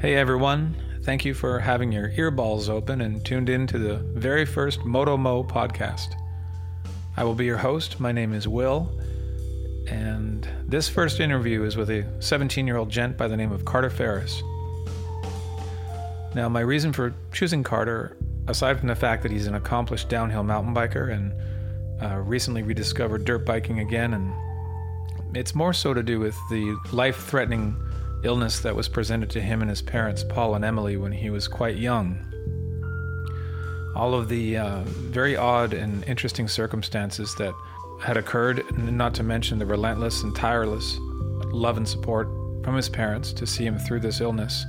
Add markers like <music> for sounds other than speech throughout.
Hey everyone, thank you for having your earballs open and tuned in to the very first Moto Mo podcast. I will be your host. My name is Will, and this first interview is with a 17 year old gent by the name of Carter Ferris. Now, my reason for choosing Carter, aside from the fact that he's an accomplished downhill mountain biker and uh, recently rediscovered dirt biking again, and it's more so to do with the life threatening illness that was presented to him and his parents, Paul and Emily, when he was quite young. All of the uh, very odd and interesting circumstances that had occurred, not to mention the relentless and tireless love and support from his parents to see him through this illness.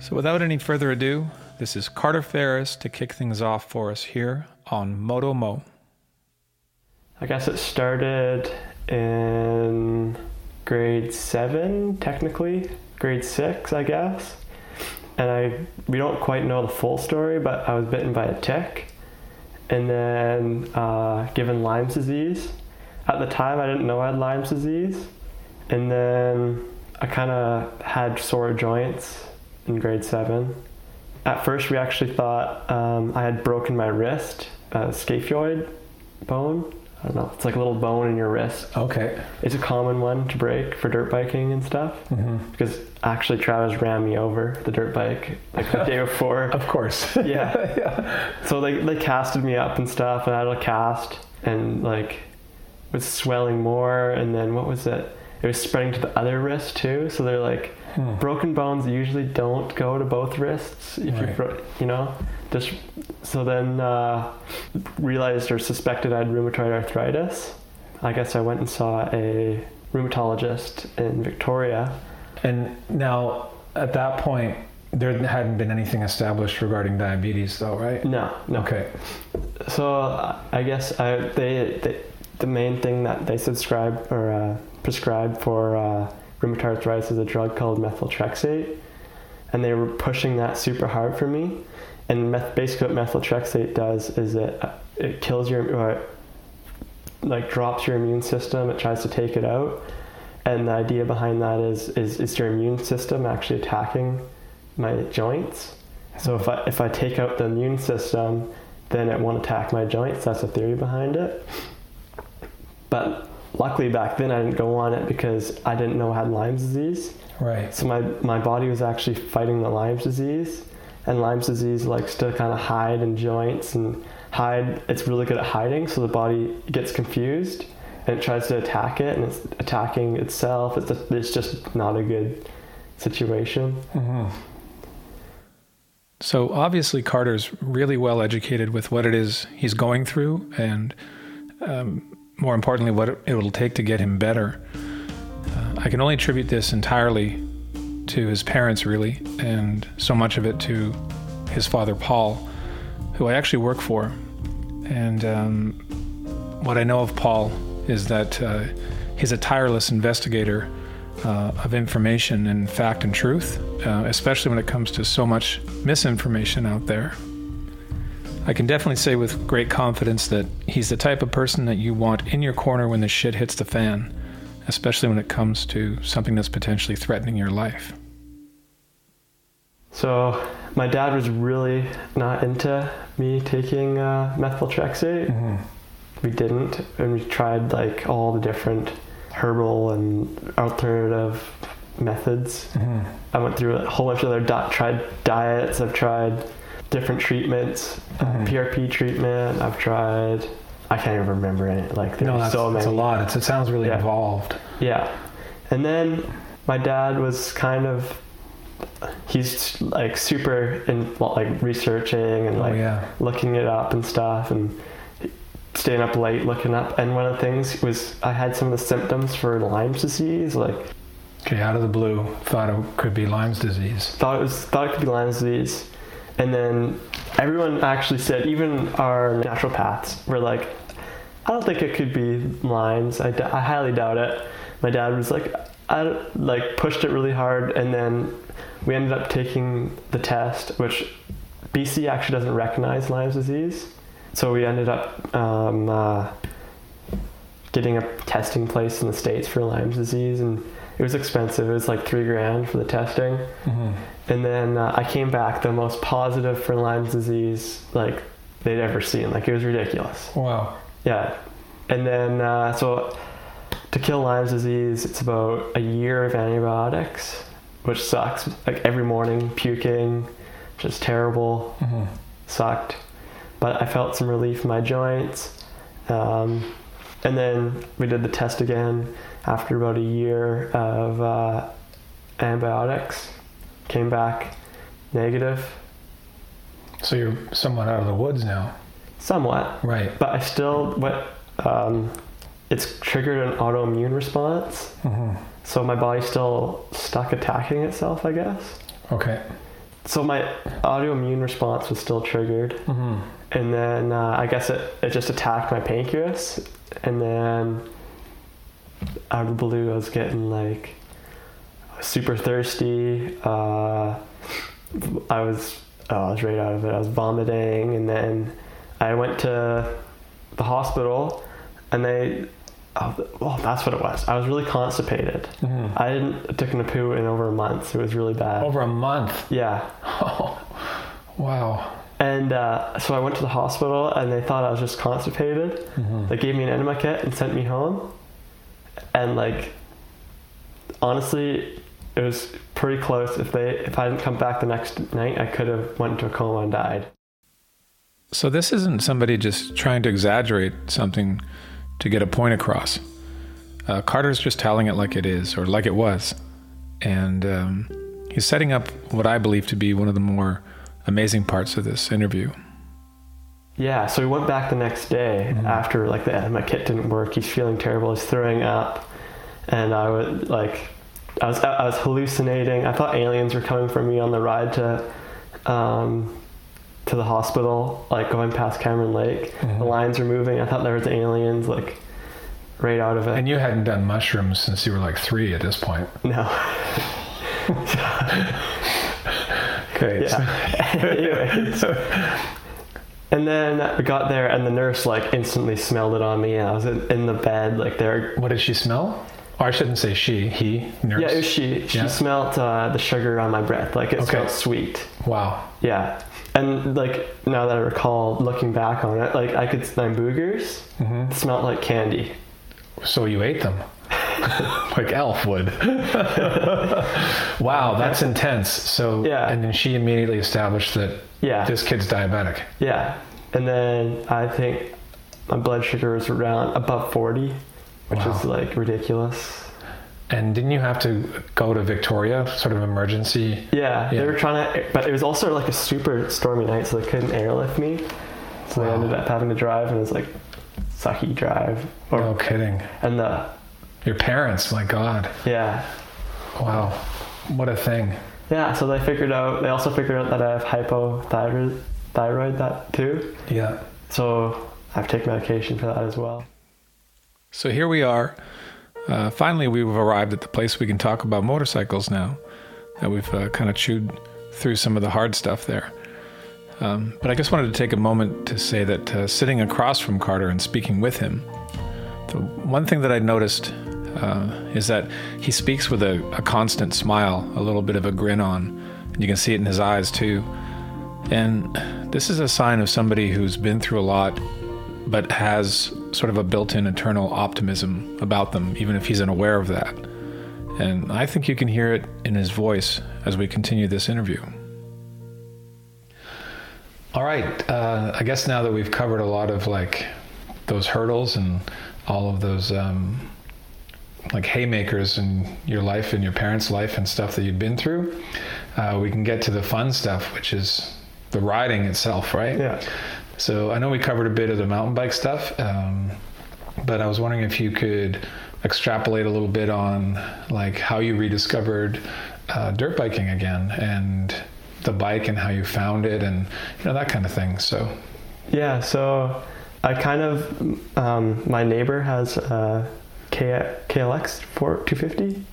So, without any further ado, this is Carter Ferris to kick things off for us here on Moto Mo. I guess it started in grade seven, technically, grade six, I guess. And I we don't quite know the full story, but I was bitten by a tick, and then uh, given Lyme's disease. At the time, I didn't know I had Lyme's disease, and then I kind of had sore joints in grade seven. At first, we actually thought um, I had broken my wrist, uh, scaphoid bone. I don't know. It's like a little bone in your wrist. Okay. It's a common one to break for dirt biking and stuff. Mm-hmm. Because actually, Travis ran me over the dirt bike like the <laughs> day before. Of course. Yeah. <laughs> yeah. So they they casted me up and stuff, and I had a cast, and like was swelling more, and then what was it? It was spreading to the other wrist too. So they're like, Hmm. broken bones usually don't go to both wrists if you Right. bro- you know just so then uh, realized or suspected I had rheumatoid arthritis. I guess I went and saw a rheumatologist in Victoria. And now, at that point, there hadn't been anything established regarding diabetes, though, right? No, no. Okay. So uh, I guess I, they, they the main thing that they subscribe or uh, prescribe for uh, rheumatoid arthritis is a drug called methotrexate, and they were pushing that super hard for me. And meth- basically, what methotrexate does is it uh, it kills your it, like drops your immune system. It tries to take it out, and the idea behind that is is is your immune system actually attacking my joints. So if I if I take out the immune system, then it won't attack my joints. That's the theory behind it. But luckily back then I didn't go on it because I didn't know I had Lyme's disease. Right. So my, my body was actually fighting the Lyme's disease. And Lyme's disease likes to kind of hide in joints and hide. It's really good at hiding, so the body gets confused and it tries to attack it, and it's attacking itself. It's, it's just not a good situation. hmm So obviously, Carter's really well educated with what it is he's going through, and um, more importantly, what it, will take to get him better. Uh, I can only attribute this entirely to his parents, really, and so much of it to his father, Paul, who I actually work for. And um, what I know of Paul is that uh, he's a tireless investigator uh, of information and fact and truth, uh, especially when it comes to so much misinformation out there. I can definitely say with great confidence that he's the type of person that you want in your corner when the shit hits the fan, especially when it comes to something that's potentially threatening your life. So my dad was really not into me taking uh, methyltrexate. We didn't, and we tried like all the different herbal and alternative methods. I went through a whole bunch of other di- tried diets. I've tried different treatments, Mhm. PRP treatment. I've tried. I can't even remember it. Like there's No, so many. that's a lot. It's, it sounds really Yeah. involved. Yeah. And then my dad was kind of he's like super in like researching and Oh, like yeah. looking it up and stuff and staying up late looking up and one of the things was I had some of the symptoms for Lyme's disease like Okay, out of the blue, thought it could be Lyme's disease. thought it was thought it could be Lyme's disease and then everyone actually said even our naturopaths were like I don't think it could be Lyme's I, d- I highly doubt it. My dad was like I like pushed it really hard. And then we ended up taking the test which BC actually doesn't recognize Lyme's disease. So we ended up um, uh, getting a testing place in the states for Lyme's disease. And It was expensive. It was like three grand for the testing. Mhm. And then uh, I came back the most positive for Lyme's disease like they'd ever seen. Like it was ridiculous. Wow. Yeah. And then uh, so to kill Lyme's disease, it's about a year of antibiotics, which sucks. Like every morning puking, just terrible Mhm. sucked, but I felt some relief in my joints. Um, and then we did the test again after about a year of uh, antibiotics. Came back negative, So you're somewhat out of the woods now. somewhat, Right. but I still what um, it's triggered an autoimmune response. Mhm. So my body's still stuck attacking itself, I guess. Okay. So my autoimmune response was still triggered. Mhm. and then uh, I guess it, it just attacked my pancreas, and then out of the blue, I was getting like super thirsty. Uh, I was oh, I was right out of it. I was vomiting, and then I went to the hospital, and they oh, well, that's what it was. I was really constipated. Mhm. I didn't taken a poo in over a month. It was really bad. Over a month. Yeah. Oh. <laughs> Wow. And uh, so I went to the hospital and they thought I was just constipated. Mhm. They gave me an enema kit and sent me home. And like, honestly, it was pretty close. If they if I didn't come back the next night, I could have went into a coma and died. So this isn't somebody just trying to exaggerate something to get a point across. Uh, Carter's just telling it like it is, or like it was, and um, he's setting up what I believe to be one of the more amazing parts of this interview. Yeah. So we went back the next day after like the enema kit didn't work. He's feeling terrible. He's throwing up, and I was like, I was I was hallucinating. I thought aliens were coming for me on the ride to. Um, to the hospital, like going past Cameron Lake. Mhm. The lines were moving. I thought there was aliens, like right out of it. And you hadn't done mushrooms since you were like three at this point. no. <laughs> Okay. Yeah. Anyways. And then we got there, and the nurse like instantly smelled it on me. And I was in, in the bed, like there. What did she smell? Or I shouldn't say she, he, nurse. Yeah, it was she. She Yeah. smelled uh, the sugar on my breath. Like it Okay. smelled sweet. Wow. Yeah. And like now that I recall looking back on it, like I could my boogers hmm smelled like candy. So you ate them. <laughs> like Elf would. <laughs> wow, that's intense. So, Yeah. and then she immediately established that Yeah. this kid's diabetic. Yeah. And then I think my blood sugar was around above 40, which Wow. is like ridiculous. And didn't you have to go to Victoria, sort of emergency? Yeah, Yeah. they were trying to, but it was also like a super stormy night, so they couldn't airlift me. So they Wow. ended up having to drive, and it was like sucky drive. Or, No kidding. And the Your parents, my God. yeah, Wow. What a thing. yeah. So they figured out. They also figured out that I have hypothyroid, thyroid that too. Yeah. So I have to take medication for that as well. So here we are. Uh, finally, we've arrived at the place we can talk about motorcycles now. That we've uh, kind of chewed through some of the hard stuff there. Um, but I just wanted to take a moment to say that uh, sitting across from Carter and speaking with him, the one thing that I noticed uh, is that he speaks with a, a constant smile, a little bit of a grin on. And you can see it in his eyes too. And this is a sign of somebody who's been through a lot, but has sort of a built in eternal optimism about them, even if he's unaware of that. And I think you can hear it in his voice as we continue this interview. All right. Uh, I guess now that we've covered a lot of like those hurdles and all of those um, like haymakers in your life and your parents' life and stuff that you've been through, uh, we can get to the fun stuff, which is the riding itself, right? Yeah. So I know we covered a bit of the mountain bike stuff, um, but I was wondering if you could extrapolate a little bit on like how you rediscovered uh, dirt biking again and the bike and how you found it and you know that kind of thing. So Yeah, so I kind of um, my neighbor has a K- KLX 4 250,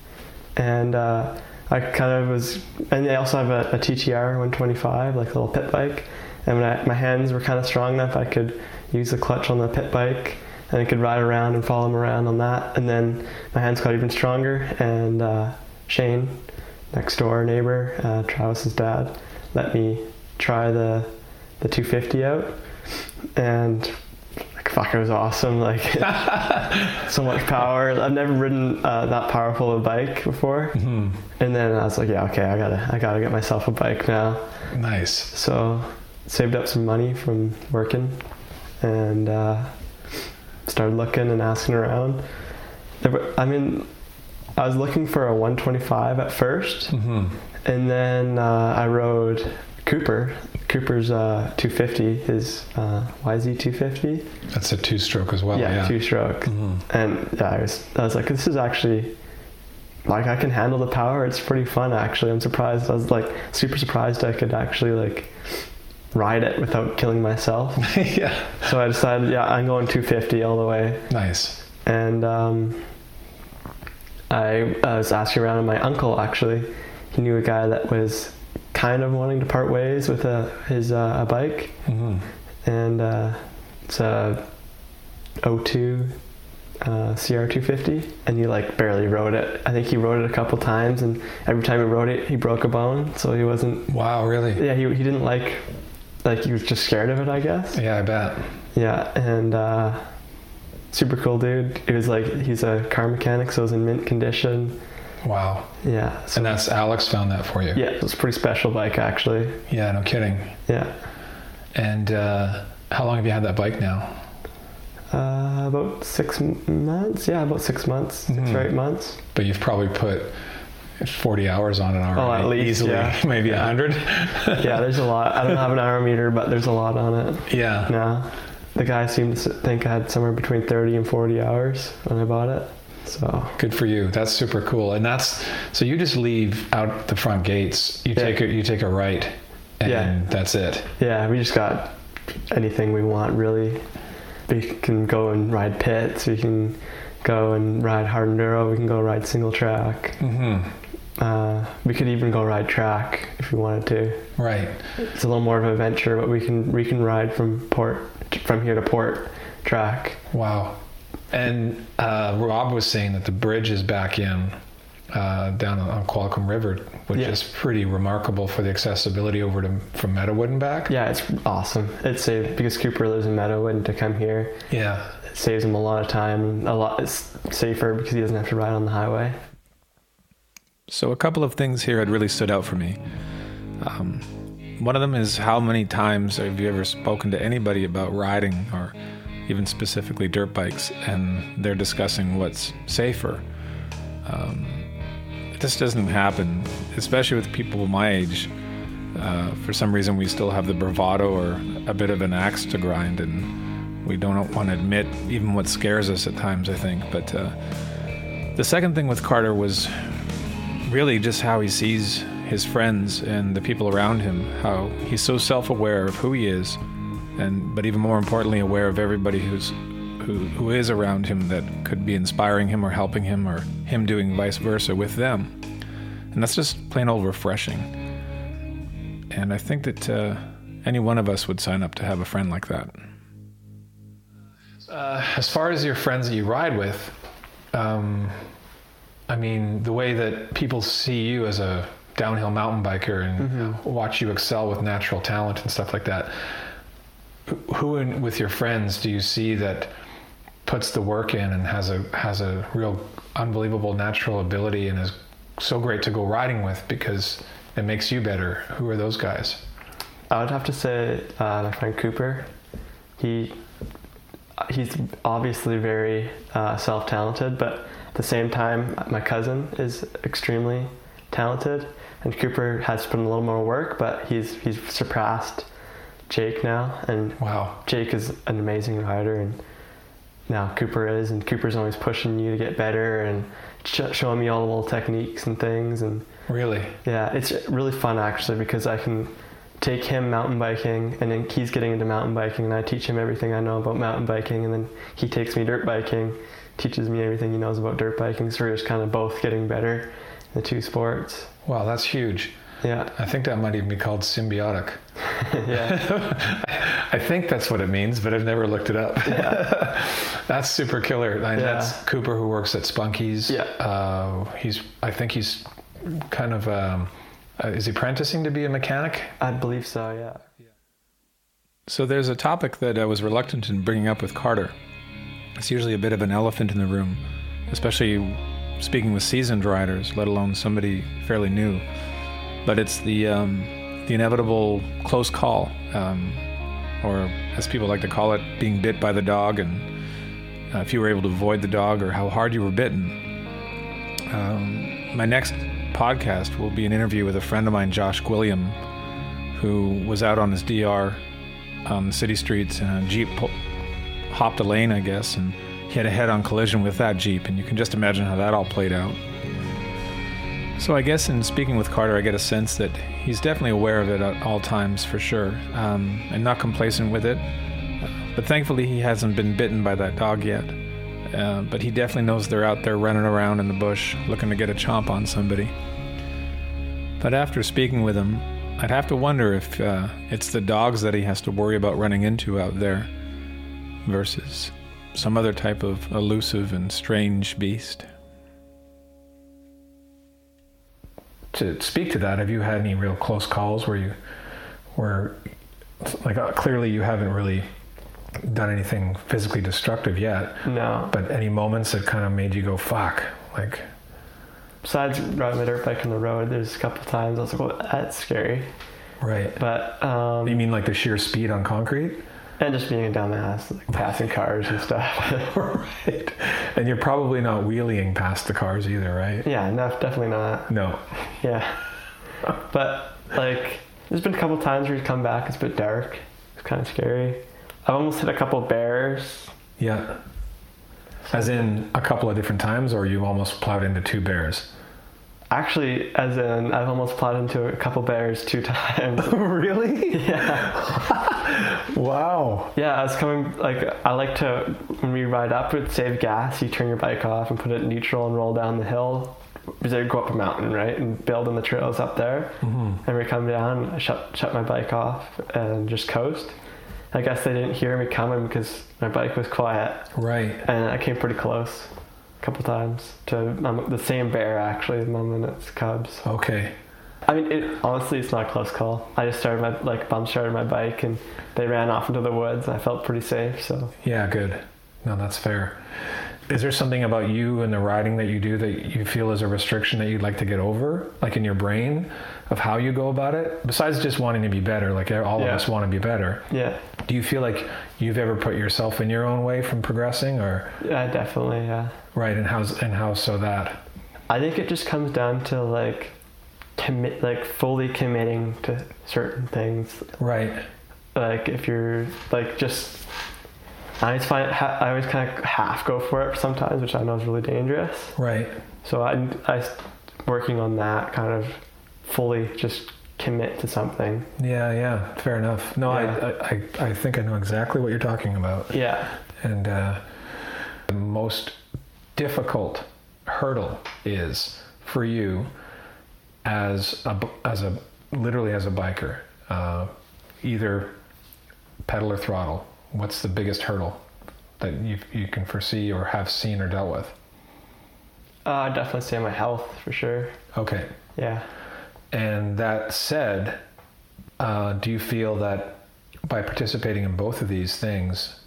and uh, I kind of was, and they also have a, a TTR 125, like a little pit bike. And when I, my hands were kind of strong enough, I could use the clutch on the pit bike and I could ride around and follow him around on that. And then my hands got even stronger, and uh, Shane, next door neighbor, uh, Travis's dad, let me try the the 250 out, and fuck, it was awesome. Like <laughs> so much power. I've never ridden uh, that powerful of a bike before, Mhm. and then I was like, yeah, okay, I gotta I gotta get myself a bike now. Nice. So saved up some money from working and uh, started looking and asking around. Were, I mean, I was looking for a 125 at first, hmm and then uh, I rode Cooper. Cooper's uh, 250, his uh, YZ 250. That's a two-stroke as well. yeah, Yeah. two stroke. Mhm. And yeah, I was, I was like, this is actually like I can handle the power. It's pretty fun actually. I'm surprised. I was like super surprised I could actually like ride it without killing myself. <laughs> yeah. so I decided, yeah, I'm going 250 all the way. Nice. And um, I, I was asking around, and my uncle actually, he knew a guy that was kind of wanting to part ways with a, his uh, a bike, hmm and uh, it's a 02 uh, CR250, and he like barely rode it. I think he rode it a couple times, and every time he rode it, he broke a bone. So he wasn't. Wow. Really? Yeah, he he didn't like. Like he was just scared of it, I guess. Yeah, I bet. Yeah, and uh, super cool dude. It was like he's a car mechanic, so it was in mint condition. Wow. Yeah, so And that's Alex found that for you. yeah, it was a pretty special bike actually. Yeah. No kidding. Yeah, And uh, how long have you had that bike now? uh, about six months. Yeah, about six months, six Mhm. or eight months. But you've probably put 40 hours on it already. Oh, at least, Easily. yeah. <laughs> Maybe Yeah. 100. <laughs> yeah, there's a lot. I don't have an hour meter, but there's a lot on it Yeah. now. The guy seemed to think I had somewhere between 30 and 40 hours when I bought it. So Good for you. That's super cool. And that's so you just leave out the front gates. You Yeah. take a you take a right, and Yeah. that's it. yeah, we just got anything we want really. We can go and ride pits. We can go and ride hard enduro. We can go ride single track. hmm Uh, we could even go ride track if we wanted to. Right. It's a little more of an adventure, but we can we can ride from port from here to port track. Wow. And uh, Rob was saying that the bridge is back in uh, down on Qualicum River, which Yeah. is pretty remarkable for the accessibility over to from Meadowood and back. Yeah, it's awesome. It's safe because Cooper lives in Meadowood, and to come here Yeah. it saves him a lot of time. A lot it's safer because he doesn't have to ride on the highway. So, a couple of things here had really stood out for me. Um, one of them is how many times have you ever spoken to anybody about riding or even specifically dirt bikes and they're discussing what's safer? Um, this doesn't happen, especially with people my age. Uh, for some reason, we still have the bravado or a bit of an axe to grind, and we don't want to admit even what scares us at times, I think. But uh, the second thing with Carter was really just how he sees his friends and the people around him how he's so self-aware of who he is and but even more importantly aware of everybody who's who, who is around him that could be inspiring him or helping him or him doing vice versa with them. And that's just plain old refreshing. And i think that uh, any one of us would sign up to have a friend like that. Uh, as far as your friends that you ride with um, I mean, the way that people see you as a downhill mountain biker and watch you excel with natural talent and stuff like that. Who- in, with your friends do you see that puts the work in and has a has a real unbelievable natural ability and is so great to go riding with because it makes you better? Who are those guys? I would have to say uh, my friend Cooper. He he's obviously very uh, self-talented, but at the same time, my cousin is extremely talented, and Cooper has put in a little more work, but he's he's surpassed Jake now, and Wow. Jake is an amazing rider, and now Cooper is, and Cooper's always pushing you to get better and sh- showing me all the little techniques and things, and Really? yeah, it's really fun actually because I can take him mountain biking and then he's getting into mountain biking and I teach him everything I know about mountain biking and then he takes me dirt biking, teaches me everything he knows about dirt biking. So we're just kind of both getting better in the two sports. Wow, that's huge. Yeah, I think that might even be called symbiotic. <laughs> yeah, <laughs> I think that's what it means, but I've never looked it up. Yeah. <laughs> that's super killer. I Yeah. That's Cooper who works at Spunky's. Yeah. Uh, he's. I think he's kind of. Um, uh, is he apprenticing to be a mechanic? I believe so. Yeah. So there's a topic that I was reluctant in bringing up with Carter. It's usually a bit of an elephant in the room, especially speaking with seasoned riders, let alone somebody fairly new. But it's the um, the inevitable close call, um, or as people like to call it, being bit by the dog, and uh, if you were able to avoid the dog, or how hard you were bitten. Um, my next podcast will be an interview with a friend of mine, Josh Gwilliam, who was out on his DR on the city streets and a jeep po- hopped a lane, I guess, and he had a head-on collision with that jeep, and you can just imagine how that all played out. So I guess in speaking with Carter, I get a sense that he's definitely aware of it at all times, for sure, um, and not complacent with it. But thankfully, he hasn't been bitten by that dog yet. Uh, but he definitely knows they're out there running around in the bush, looking to get a chomp on somebody. But after speaking with him, I'd have to wonder if uh, it's the dogs that he has to worry about running into out there versus some other type of elusive and strange beast. To speak to that, have you had any real close calls where you, where, like, uh, clearly you haven't really done anything physically destructive yet, No. but any moments that kind of made you go, fuck, like, Besides riding my dirt bike on the road, there's a couple times I was like, well, that's scary. right. But um, You mean like the sheer speed on concrete? And just being a dumbass, like passing cars and stuff. <laughs> right. And you're probably not wheeling past the cars either, right? yeah, no, definitely not. No. Yeah. But like, there's been a couple times where you come back, it's a bit dark. It's kind of scary. I've almost hit a couple bears. Yeah. As in a couple of different times, or you almost plowed into two bears? Actually, as in, I've almost plowed into a couple bears two <laughs> times. <laughs> really? yeah. Wow. Yeah, I was coming, like, I like to, when we ride up, it save gas. You turn your bike off and put it in neutral and roll down the hill. Because I go up a mountain, right? And build in the trails up there. hmm And we come down, I shut, shut my bike off and just coast. I guess they didn't hear me coming because my bike was quiet. Right. And I came pretty close a couple times to um, the same bear, actually, mom and its cubs. Okay. I mean, it, honestly, it's not a close call. I just started my, like, bump started my bike and they ran off into the woods. I felt pretty safe, so. Yeah, good. No, that's fair. Is there something about you and the riding that you do that you feel is a restriction that you'd like to get over, like in your brain, of how you go about it? Besides just wanting to be better, like all of us want to be better. Yeah, Do you feel like you've ever put yourself in your own way from progressing, or yeah, definitely, yeah. right? And how's and how so that? I think it just comes down to, like, commit, like, fully committing to certain things. Right. like if you're like just I always find ha- I always kind of half go for it sometimes, which I know is really dangerous. Right. So I I working on that kind of fully just commit to something. Yeah. Yeah. Fair enough. No, Yeah. I, I I think I know exactly what you're talking about. Yeah. And uh, the most difficult hurdle is for you as a as a literally as a biker, uh, either pedal or throttle. What's the biggest hurdle that you you can foresee or have seen or dealt with? Uh, I definitely say my health for sure. Okay. Yeah. And that said, uh, do you feel that by participating in both of these things,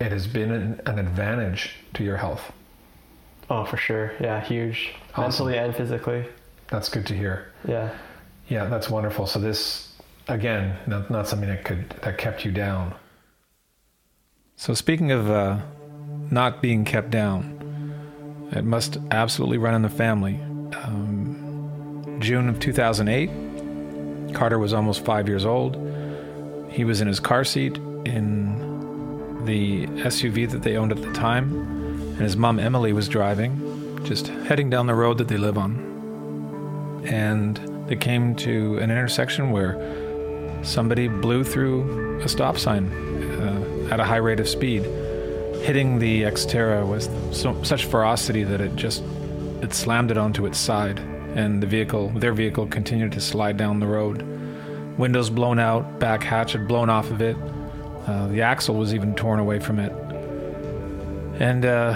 it has been an, an advantage to your health? Oh, for sure. Yeah, huge. Awesome. Mentally and physically. That's good to hear. Yeah. Yeah, that's wonderful. So this, again, not, not something that could that kept you down. So speaking of uh, not being kept down, it must absolutely run in the family. Um, June of 2008, Carter was almost five years old. He was in his car seat in the SUV that they owned at the time, and his mom Emily was driving, just heading down the road that they live on and they came to an intersection where somebody blew through a stop sign uh, at a high rate of speed, hitting the Xterra with so, such ferocity that it just it slammed it onto its side, and the vehicle, their vehicle, continued to slide down the road. Windows blown out, back hatch had blown off of it. Uh, the axle was even torn away from it. And uh,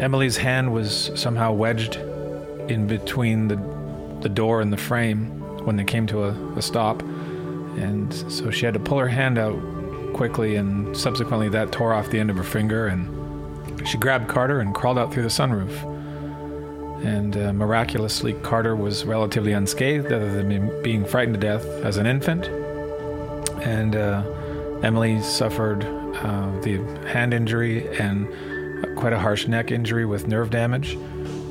Emily's hand was somehow wedged in between the, the door and the frame when they came to a, a stop. And so she had to pull her hand out quickly, and subsequently that tore off the end of her finger. And she grabbed Carter and crawled out through the sunroof. And uh, miraculously, Carter was relatively unscathed, other than being frightened to death as an infant. And uh, Emily suffered uh, the hand injury and quite a harsh neck injury with nerve damage.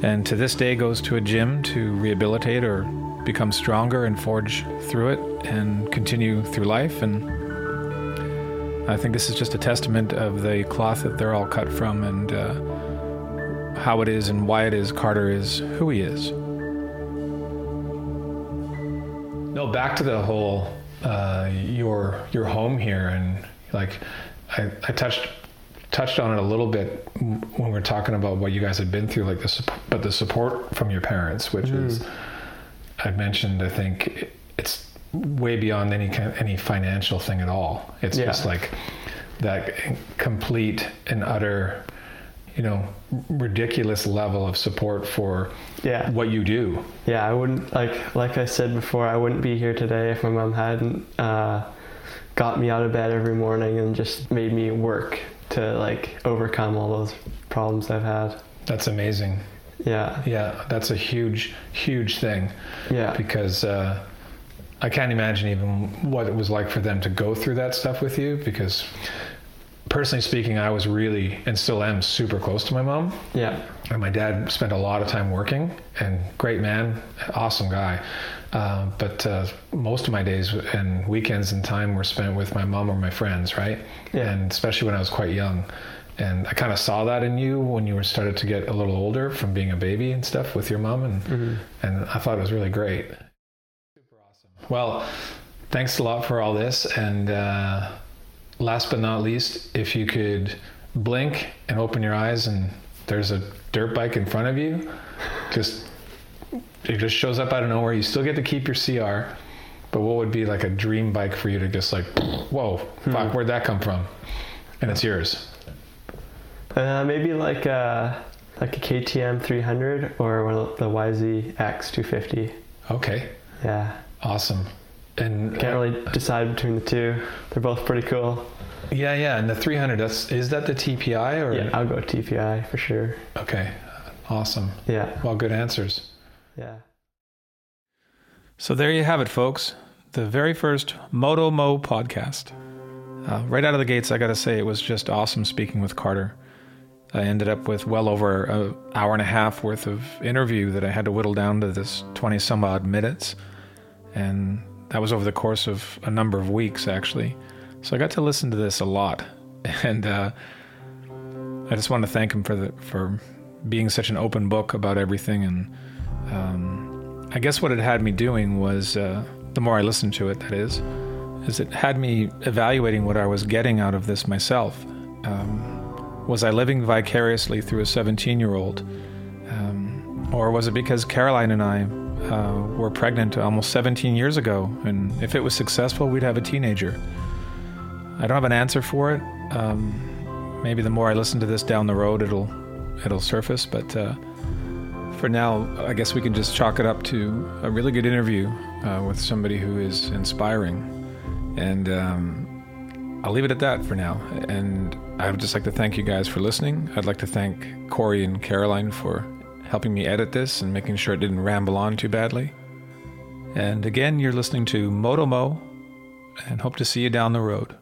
And to this day, goes to a gym to rehabilitate or become stronger and forge through it and continue through life. And I think this is just a testament of the cloth that they're all cut from and uh, how it is and why it is Carter is who he is. No, back to the whole uh, your your home here and like I, I touched touched on it a little bit when we're talking about what you guys had been through, like the but the support from your parents, which mm. is I mentioned. I think it's way beyond any kind any financial thing at all. It's yeah. just like that complete and utter, you know, ridiculous level of support for yeah. what you do. Yeah, I wouldn't like like I said before. I wouldn't be here today if my mom hadn't. Uh, got me out of bed every morning and just made me work to like overcome all those problems I've had. That's amazing. Yeah. Yeah, that's a huge, huge thing. Yeah. Because uh, I can't imagine even what it was like for them to go through that stuff with you. Because personally speaking, I was really and still am super close to my mom. Yeah. And my dad spent a lot of time working and great man, awesome guy. Uh, but uh, most of my days and weekends and time were spent with my mom or my friends, right? Yeah. And especially when I was quite young. And I kind of saw that in you when you were started to get a little older from being a baby and stuff with your mom, and mm-hmm. and I thought it was really great. Super awesome. Well, thanks a lot for all this. And uh, last but not least, if you could blink and open your eyes, and there's a dirt bike in front of you, just it just shows up out of nowhere. You still get to keep your CR, but what would be like a dream bike for you to just like, whoa, hmm. fuck, where'd that come from? And it's yours. Uh, maybe like a like a KTM 300 or one of the YZX 250. Okay. Yeah. Awesome. And can't really decide between the two. They're both pretty cool. Yeah, yeah. And the 300, that's is that the TPI or? Yeah, I'll go TPI for sure. Okay. Awesome. Yeah. Well, good answers. Yeah. So there you have it, folks. The very first Moto Mo podcast. Uh, right out of the gates, I got to say, it was just awesome speaking with Carter. I ended up with well over an hour and a half worth of interview that I had to whittle down to this 20 some odd minutes. And that was over the course of a number of weeks, actually. So I got to listen to this a lot. <laughs> And uh, I just want to thank him for, the, for being such an open book about everything and um, I guess what it had me doing was, uh, the more I listened to it, that is, is it had me evaluating what I was getting out of this myself. Um, was I living vicariously through a 17 year old? Um, or was it because Caroline and I uh, were pregnant almost 17 years ago, and if it was successful, we'd have a teenager? I don't have an answer for it. Um, maybe the more I listen to this down the road, it'll it'll surface. But uh, for now, I guess we can just chalk it up to a really good interview uh, with somebody who is inspiring. And um, I'll leave it at that for now. And I would just like to thank you guys for listening. I'd like to thank Corey and Caroline for helping me edit this and making sure it didn't ramble on too badly. And again, you're listening to Motomo, and hope to see you down the road.